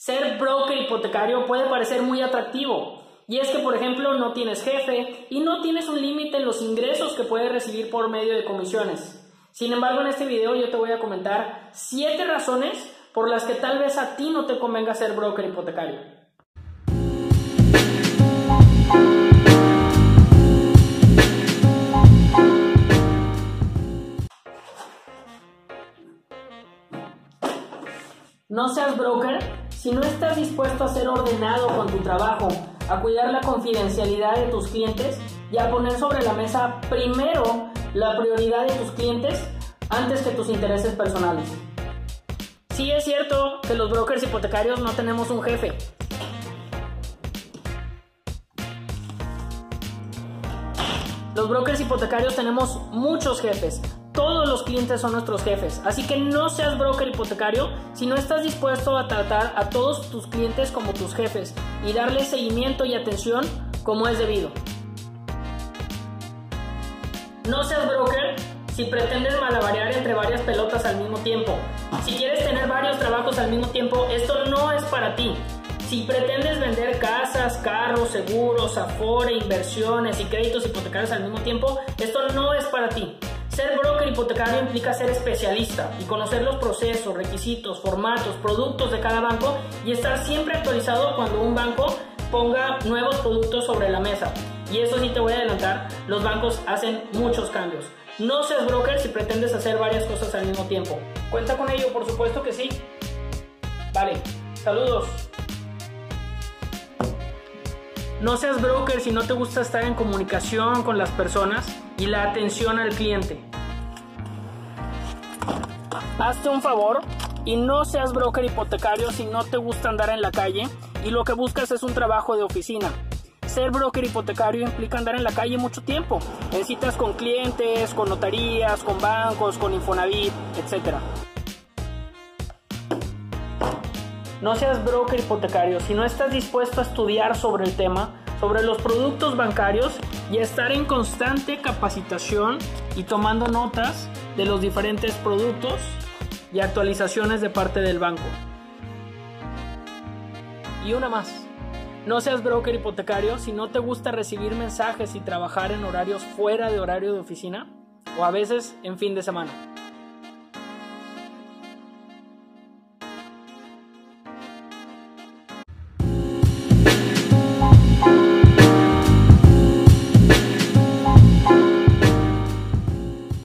Ser broker hipotecario puede parecer muy atractivo. Y es que, por ejemplo, no tienes jefe y no tienes un límite en los ingresos que puedes recibir por medio de comisiones. Sin embargo, en este video yo te voy a comentar 7 razones por las que tal vez a ti no te convenga ser broker hipotecario. No seas broker si no estás dispuesto a ser ordenado con tu trabajo, a cuidar la confidencialidad de tus clientes y a poner sobre la mesa primero la prioridad de tus clientes antes que tus intereses personales. Sí es cierto que los brokers hipotecarios no tenemos un jefe. Los brokers hipotecarios tenemos muchos jefes, todos los clientes son nuestros jefes, así que no seas broker hipotecario si no estás dispuesto a tratar a todos tus clientes como tus jefes y darles seguimiento y atención como es debido. No seas broker si pretendes malabarear entre varias pelotas al mismo tiempo. Si quieres tener varios trabajos al mismo tiempo, esto no es para ti. Si pretendes vender casas, carros, seguros, afore, inversiones y créditos hipotecarios al mismo tiempo, esto no es para ti. Ser broker hipotecario implica ser especialista y conocer los procesos, requisitos, formatos, productos de cada banco y estar siempre actualizado cuando un banco ponga nuevos productos sobre la mesa. Y eso sí te voy a adelantar, los bancos hacen muchos cambios. No seas broker si pretendes hacer varias cosas al mismo tiempo. ¿Cuenta con ello? Por supuesto que sí. Vale, saludos. No seas broker si no te gusta estar en comunicación con las personas y la atención al cliente. Hazte un favor y no seas broker hipotecario si no te gusta andar en la calle y lo que buscas es un trabajo de oficina. Ser broker hipotecario implica andar en la calle mucho tiempo, en citas con clientes, con notarías, con bancos, con Infonavit, etc. No seas broker hipotecario si no estás dispuesto a estudiar sobre el tema, sobre los productos bancarios y estar en constante capacitación y tomando notas de los diferentes productos y actualizaciones de parte del banco. Y una más. No seas broker hipotecario si no te gusta recibir mensajes y trabajar en horarios fuera de horario de oficina o a veces en fin de semana.